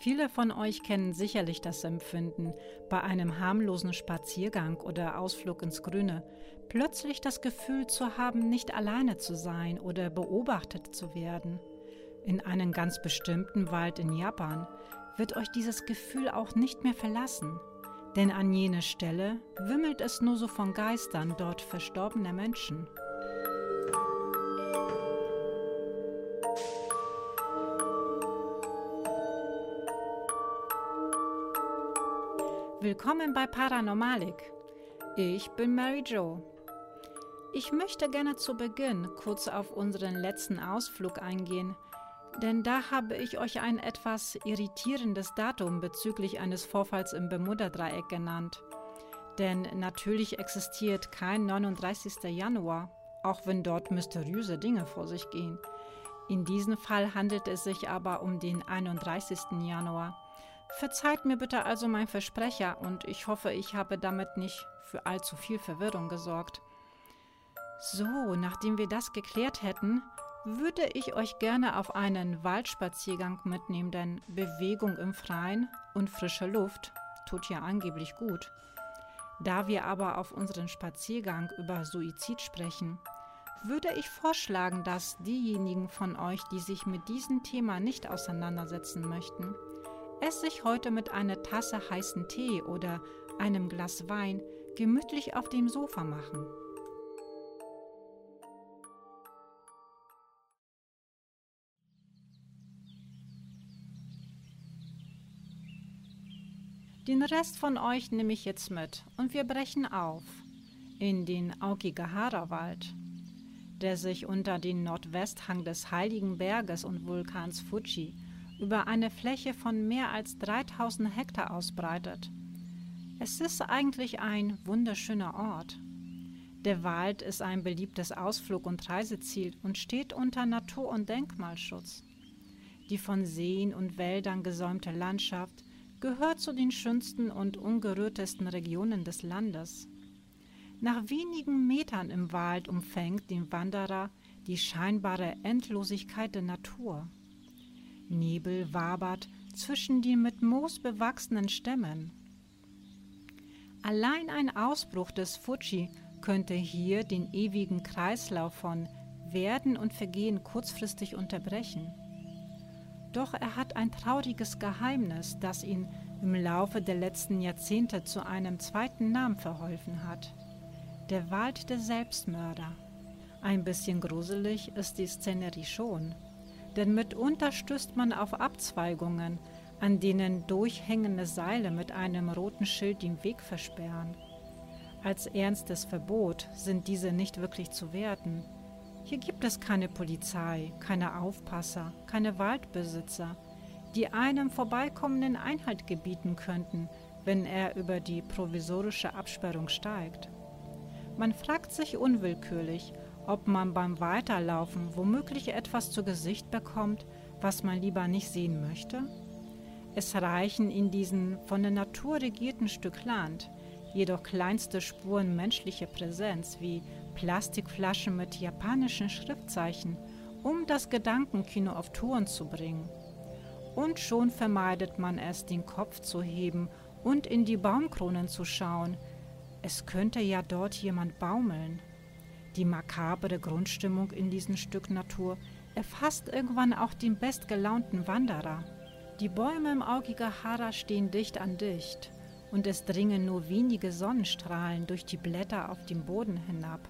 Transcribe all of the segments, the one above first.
Viele von euch kennen sicherlich das Empfinden, bei einem harmlosen Spaziergang oder Ausflug ins Grüne plötzlich das Gefühl zu haben, nicht alleine zu sein oder beobachtet zu werden. In einem ganz bestimmten Wald in Japan wird euch dieses Gefühl auch nicht mehr verlassen, denn an jene Stelle wimmelt es nur so von Geistern dort verstorbener Menschen. Willkommen bei Paranormalik. Ich bin Mary Jo. Ich möchte gerne zu Beginn kurz auf unseren letzten Ausflug eingehen, denn da habe ich euch ein etwas irritierendes Datum bezüglich eines Vorfalls im Bermuda-Dreieck genannt. Denn natürlich existiert kein 39. Januar, auch wenn dort mysteriöse Dinge vor sich gehen. In diesem Fall handelt es sich aber um den 31. Januar. Verzeiht mir bitte also mein Versprecher und ich hoffe, ich habe damit nicht für allzu viel Verwirrung gesorgt. So, nachdem wir das geklärt hätten, würde ich euch gerne auf einen Waldspaziergang mitnehmen, denn Bewegung im Freien und frische Luft tut ja angeblich gut. Da wir aber auf unseren Spaziergang über Suizid sprechen, würde ich vorschlagen, dass diejenigen von euch, die sich mit diesem Thema nicht auseinandersetzen möchten, es sich heute mit einer Tasse heißen Tee oder einem Glas Wein gemütlich auf dem Sofa machen. Den Rest von euch nehme ich jetzt mit und wir brechen auf in den Aokigahara-Wald, der sich unter den Nordwesthang des Heiligen Berges und Vulkans Fuji über eine Fläche von mehr als 3000 Hektar ausbreitet. Es ist eigentlich ein wunderschöner Ort. Der Wald ist ein beliebtes Ausflug- und Reiseziel und steht unter Natur- und Denkmalschutz. Die von Seen und Wäldern gesäumte Landschaft gehört zu den schönsten und ungerührtesten Regionen des Landes. Nach wenigen Metern im Wald umfängt den Wanderer die scheinbare Endlosigkeit der Natur. Nebel wabert zwischen den mit Moos bewachsenen Stämmen. Allein ein Ausbruch des Fuji könnte hier den ewigen Kreislauf von Werden und Vergehen kurzfristig unterbrechen. Doch er hat ein trauriges Geheimnis, das ihn im Laufe der letzten Jahrzehnte zu einem zweiten Namen verholfen hat. Der Wald der Selbstmörder. Ein bisschen gruselig ist die Szenerie schon denn mitunter stößt man auf Abzweigungen, an denen durchhängende Seile mit einem roten Schild den Weg versperren. Als ernstes Verbot sind diese nicht wirklich zu werten. Hier gibt es keine Polizei, keine Aufpasser, keine Waldbesitzer, die einem Vorbeikommenden Einhalt gebieten könnten, wenn er über die provisorische Absperrung steigt. Man fragt sich unwillkürlich, ob man beim Weiterlaufen womöglich etwas zu Gesicht bekommt, was man lieber nicht sehen möchte? Es reichen in diesem von der Natur regierten Stück Land jedoch kleinste Spuren menschlicher Präsenz wie Plastikflaschen mit japanischen Schriftzeichen, um das Gedankenkino auf Touren zu bringen. Und schon vermeidet man es, den Kopf zu heben und in die Baumkronen zu schauen. Es könnte ja dort jemand baumeln. Die makabre Grundstimmung in diesem Stück Natur erfasst irgendwann auch den bestgelaunten Wanderer. Die Bäume im Aokigahara stehen dicht an dicht und es dringen nur wenige Sonnenstrahlen durch die Blätter auf den Boden hinab.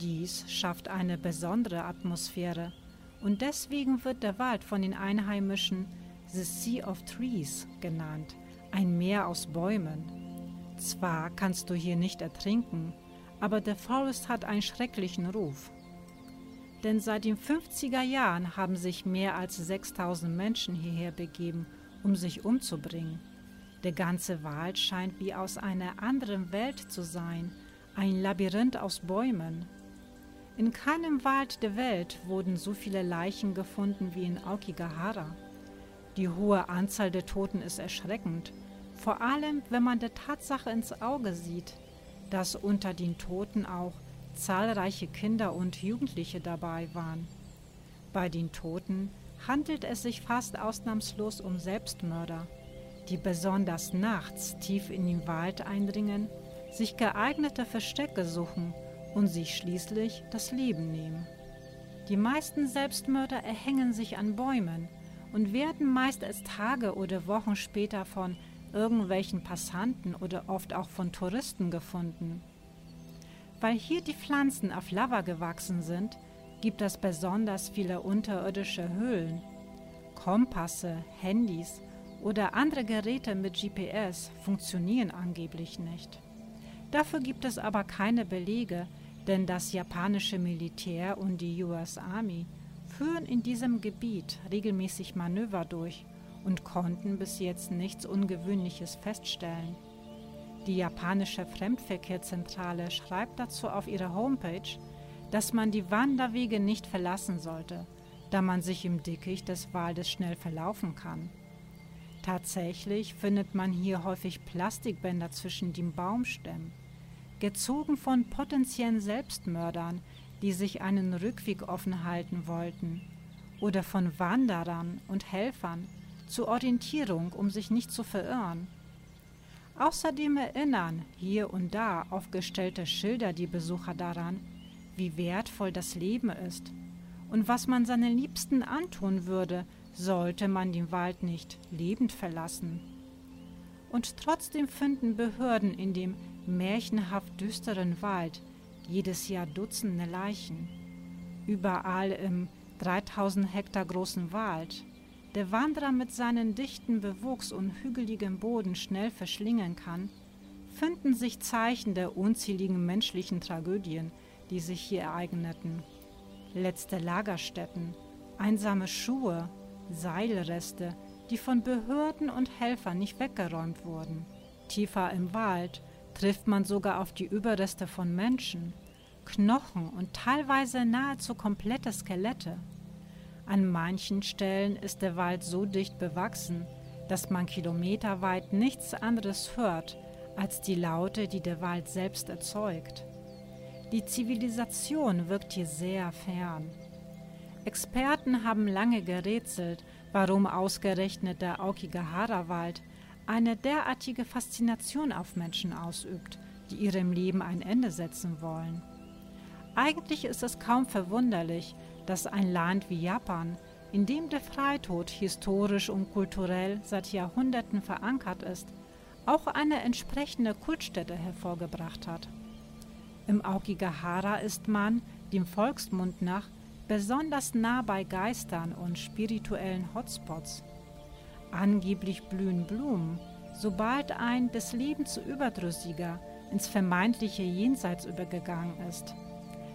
Dies schafft eine besondere Atmosphäre und deswegen wird der Wald von den Einheimischen The Sea of Trees genannt, ein Meer aus Bäumen. Zwar kannst du hier nicht ertrinken, aber der Forest hat einen schrecklichen Ruf. Denn seit den 50er Jahren haben sich mehr als 6000 Menschen hierher begeben, um sich umzubringen. Der ganze Wald scheint wie aus einer anderen Welt zu sein, ein Labyrinth aus Bäumen. In keinem Wald der Welt wurden so viele Leichen gefunden wie in Aokigahara. Die hohe Anzahl der Toten ist erschreckend, vor allem wenn man der Tatsache ins Auge sieht, dass unter den Toten auch zahlreiche Kinder und Jugendliche dabei waren. Bei den Toten handelt es sich fast ausnahmslos um Selbstmörder, die besonders nachts tief in den Wald eindringen, sich geeignete Verstecke suchen und sich schließlich das Leben nehmen. Die meisten Selbstmörder erhängen sich an Bäumen und werden meist erst Tage oder Wochen später von irgendwelchen Passanten oder oft auch von Touristen gefunden. Weil hier die Pflanzen auf Lava gewachsen sind, gibt es besonders viele unterirdische Höhlen. Kompasse, Handys oder andere Geräte mit GPS funktionieren angeblich nicht. Dafür gibt es aber keine Belege, denn das japanische Militär und die US Army führen in diesem Gebiet regelmäßig Manöver durch und konnten bis jetzt nichts Ungewöhnliches feststellen. Die japanische Fremdverkehrszentrale schreibt dazu auf ihrer Homepage, dass man die Wanderwege nicht verlassen sollte, da man sich im Dickicht des Waldes schnell verlaufen kann. Tatsächlich findet man hier häufig Plastikbänder zwischen den Baumstämmen gezogen von potenziellen Selbstmördern, die sich einen Rückweg offen halten wollten, oder von Wanderern und Helfern zur Orientierung, um sich nicht zu verirren. Außerdem erinnern hier und da aufgestellte Schilder die Besucher daran, wie wertvoll das Leben ist und was man seinen Liebsten antun würde, sollte man den Wald nicht lebend verlassen. Und trotzdem finden Behörden in dem märchenhaft düsteren Wald jedes Jahr Dutzende Leichen. Überall im 3000 Hektar großen Wald, der Wanderer mit seinen dichten Bewuchs und hügeligem Boden schnell verschlingen kann, finden sich Zeichen der unzähligen menschlichen Tragödien, die sich hier ereigneten. Letzte Lagerstätten, einsame Schuhe, Seilreste, die von Behörden und Helfern nicht weggeräumt wurden. Tiefer im Wald trifft man sogar auf die Überreste von Menschen, Knochen und teilweise nahezu komplette Skelette. An manchen Stellen ist der Wald so dicht bewachsen, dass man kilometerweit nichts anderes hört als die Laute, die der Wald selbst erzeugt. Die Zivilisation wirkt hier sehr fern. Experten haben lange gerätselt, warum ausgerechnet der Aokigahara-Wald eine derartige Faszination auf Menschen ausübt, die ihrem Leben ein Ende setzen wollen. Eigentlich ist es kaum verwunderlich, dass ein Land wie Japan, in dem der Freitod historisch und kulturell seit Jahrhunderten verankert ist, auch eine entsprechende Kultstätte hervorgebracht hat. Im Aokigahara ist man, dem Volksmund nach, besonders nah bei Geistern und spirituellen Hotspots. Angeblich blühen Blumen, sobald ein des Lebens überdrüssiger ins vermeintliche Jenseits übergegangen ist.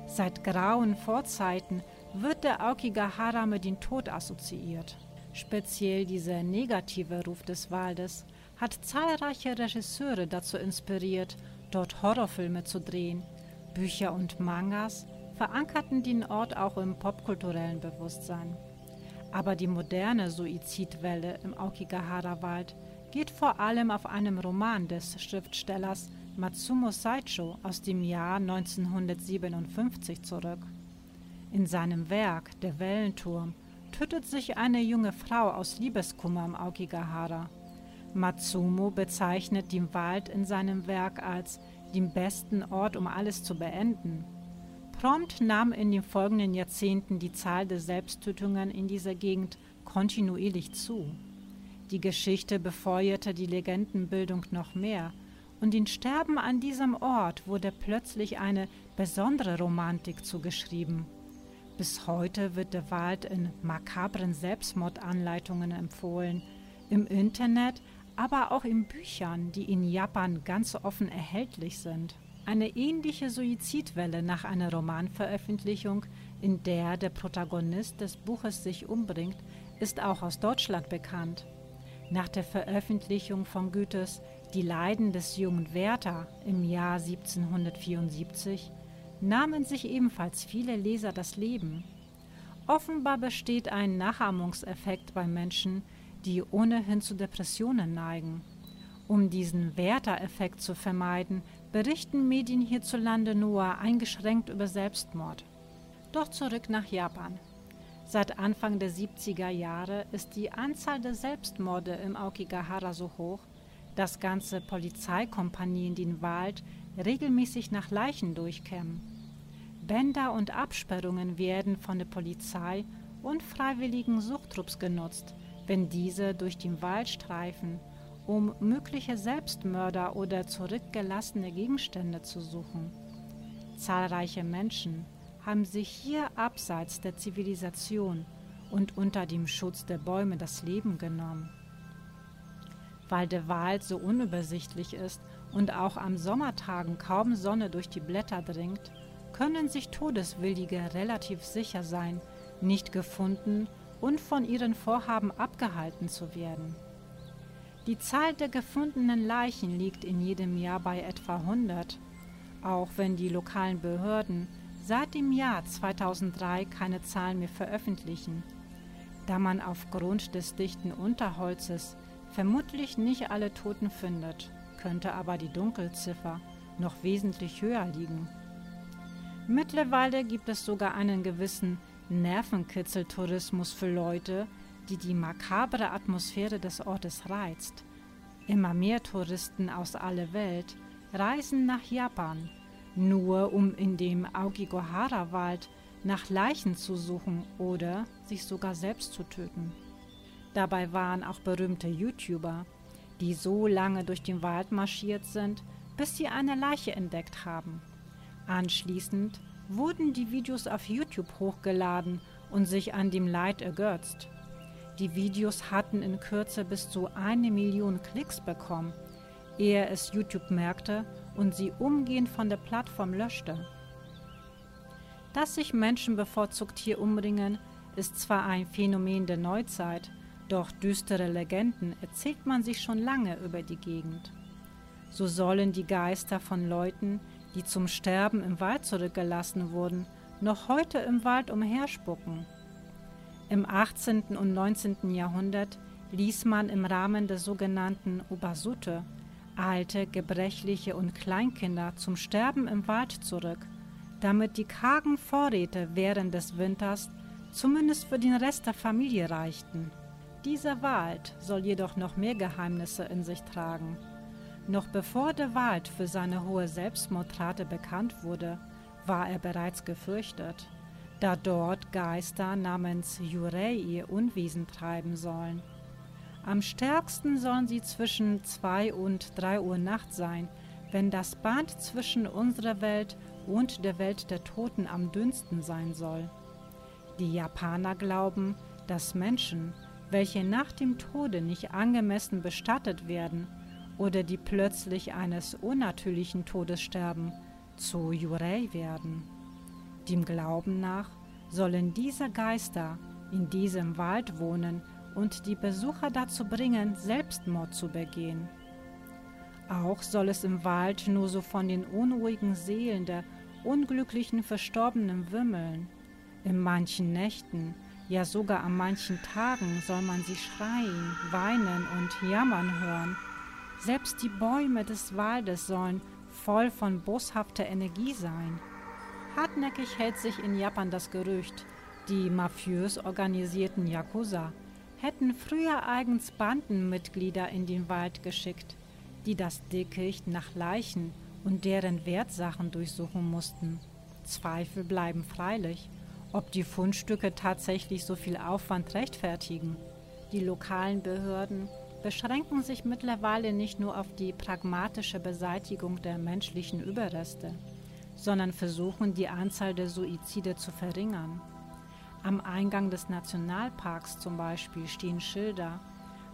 Seit grauen Vorzeiten wird der Aokigahara mit dem Tod assoziiert. Speziell dieser negative Ruf des Waldes hat zahlreiche Regisseure dazu inspiriert, dort Horrorfilme zu drehen. Bücher und Mangas verankerten den Ort auch im popkulturellen Bewusstsein. Aber die moderne Suizidwelle im Aokigahara-Wald geht vor allem auf einem Roman des Schriftstellers Matsumo Saicho aus dem Jahr 1957 zurück. In seinem Werk Der Wellenturm tötet sich eine junge Frau aus Liebeskummer im Aokigahara. Matsumo bezeichnet den Wald in seinem Werk als den besten Ort, um alles zu beenden. Prompt nahm in den folgenden Jahrzehnten die Zahl der Selbsttötungen in dieser Gegend kontinuierlich zu. Die Geschichte befeuerte die Legendenbildung noch mehr, und den Sterben an diesem Ort wurde plötzlich eine besondere Romantik zugeschrieben. Bis heute wird der Wald in makabren Selbstmordanleitungen empfohlen, im Internet, aber auch in Büchern, die in Japan ganz offen erhältlich sind. Eine ähnliche Suizidwelle nach einer Romanveröffentlichung, in der der Protagonist des Buches sich umbringt, ist auch aus Deutschland bekannt. Nach der Veröffentlichung von Goethes Die Leiden des jungen Werther im Jahr 1774 nahmen sich ebenfalls viele Leser das Leben. Offenbar besteht ein Nachahmungseffekt bei Menschen, die ohnehin zu Depressionen neigen. Um diesen Werther-Effekt zu vermeiden, berichten Medien hierzulande nur eingeschränkt über Selbstmord. Doch zurück nach Japan. Seit Anfang der 70er Jahre ist die Anzahl der Selbstmorde im Aokigahara so hoch, dass ganze Polizeikompanien den Wald regelmäßig nach Leichen durchkämmen. Bänder und Absperrungen werden von der Polizei und freiwilligen Suchtrupps genutzt, wenn diese durch den Wald streifen, um mögliche Selbstmörder oder zurückgelassene Gegenstände zu suchen. Zahlreiche Menschen haben sich hier abseits der Zivilisation und unter dem Schutz der Bäume das Leben genommen. Weil der Wald so unübersichtlich ist und auch am Sommertagen kaum Sonne durch die Blätter dringt, können sich Todeswillige relativ sicher sein, nicht gefunden und von ihren Vorhaben abgehalten zu werden. Die Zahl der gefundenen Leichen liegt in jedem Jahr bei etwa 100, auch wenn die lokalen Behörden seit dem Jahr 2003 keine Zahlen mehr veröffentlichen, da man aufgrund des dichten Unterholzes vermutlich nicht alle Toten findet, könnte aber die Dunkelziffer noch wesentlich höher liegen. Mittlerweile gibt es sogar einen gewissen Nervenkitzeltourismus für Leute, die die makabre Atmosphäre des Ortes reizt. Immer mehr Touristen aus aller Welt reisen nach Japan, nur um in dem Aokigahara-Wald nach Leichen zu suchen oder sich sogar selbst zu töten. Dabei waren auch berühmte YouTuber, die so lange durch den Wald marschiert sind, bis sie eine Leiche entdeckt haben. Anschließend wurden die Videos auf YouTube hochgeladen und sich an dem Leid ergötzt. Die Videos hatten in Kürze bis zu eine Million Klicks bekommen, ehe es YouTube merkte und sie umgehend von der Plattform löschte. Dass sich Menschen bevorzugt hier umbringen, ist zwar ein Phänomen der Neuzeit, doch düstere Legenden erzählt man sich schon lange über die Gegend. So sollen die Geister von Leuten, die zum Sterben im Wald zurückgelassen wurden, noch heute im Wald umherspucken. Im 18. und 19. Jahrhundert ließ man im Rahmen der sogenannten Ubasute alte, gebrechliche und Kleinkinder zum Sterben im Wald zurück, damit die kargen Vorräte während des Winters zumindest für den Rest der Familie reichten. Dieser Wald soll jedoch noch mehr Geheimnisse in sich tragen. Noch bevor der Wald für seine hohe Selbstmordrate bekannt wurde, war er bereits gefürchtet, da dort Geister namens Jurei ihr Unwesen treiben sollen. Am stärksten sollen sie zwischen 2 und 3 Uhr Nacht sein, wenn das Band zwischen unserer Welt und der Welt der Toten am dünnsten sein soll. Die Japaner glauben, dass Menschen, welche nach dem Tode nicht angemessen bestattet werden, oder die plötzlich eines unnatürlichen Todes sterben, zu Jurei werden. Dem Glauben nach sollen diese Geister in diesem Wald wohnen und die Besucher dazu bringen, Selbstmord zu begehen. Auch soll es im Wald nur so von den unruhigen Seelen der unglücklichen Verstorbenen wimmeln. In manchen Nächten, ja sogar an manchen Tagen soll man sie schreien, weinen und jammern hören, selbst die Bäume des Waldes sollen voll von boshafter Energie sein. Hartnäckig hält sich in Japan das Gerücht, die mafiös organisierten Yakuza hätten früher eigens Bandenmitglieder in den Wald geschickt, die das Dickicht nach Leichen und deren Wertsachen durchsuchen mussten. Zweifel bleiben freilich, ob die Fundstücke tatsächlich so viel Aufwand rechtfertigen. Die lokalen Behörden beschränken sich mittlerweile nicht nur auf die pragmatische Beseitigung der menschlichen Überreste, sondern versuchen die Anzahl der Suizide zu verringern. Am Eingang des Nationalparks zum Beispiel stehen Schilder,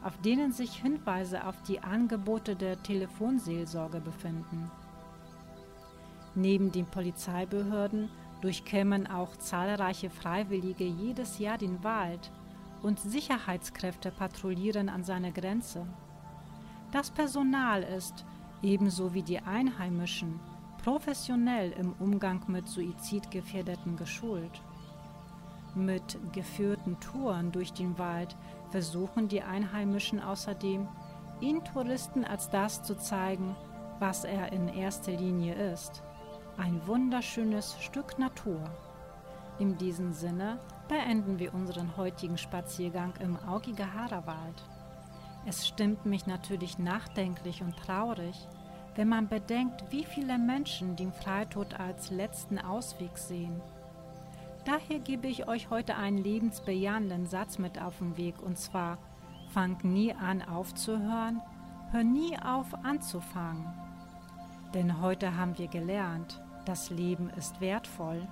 auf denen sich Hinweise auf die Angebote der Telefonseelsorge befinden. Neben den Polizeibehörden durchkämmen auch zahlreiche Freiwillige jedes Jahr den Wald – und Sicherheitskräfte patrouillieren an seiner Grenze. Das Personal ist, ebenso wie die Einheimischen, professionell im Umgang mit Suizidgefährdeten geschult. Mit geführten Touren durch den Wald versuchen die Einheimischen außerdem, ihn Touristen als das zu zeigen, was er in erster Linie ist. Ein wunderschönes Stück Natur. In diesem Sinne beenden wir unseren heutigen Spaziergang im Aokigahara-Wald. Es stimmt mich natürlich nachdenklich und traurig, wenn man bedenkt, wie viele Menschen den Freitod als letzten Ausweg sehen. Daher gebe ich euch heute einen lebensbejahenden Satz mit auf den Weg, und zwar, fang nie an aufzuhören, hör nie auf anzufangen. Denn heute haben wir gelernt, das Leben ist wertvoll.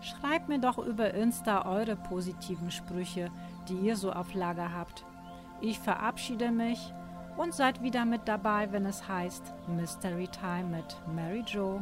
Schreibt mir doch über Insta eure positiven Sprüche, die ihr so auf Lager habt. Ich verabschiede mich und seid wieder mit dabei, wenn es heißt Mystery Time mit Mary Jo.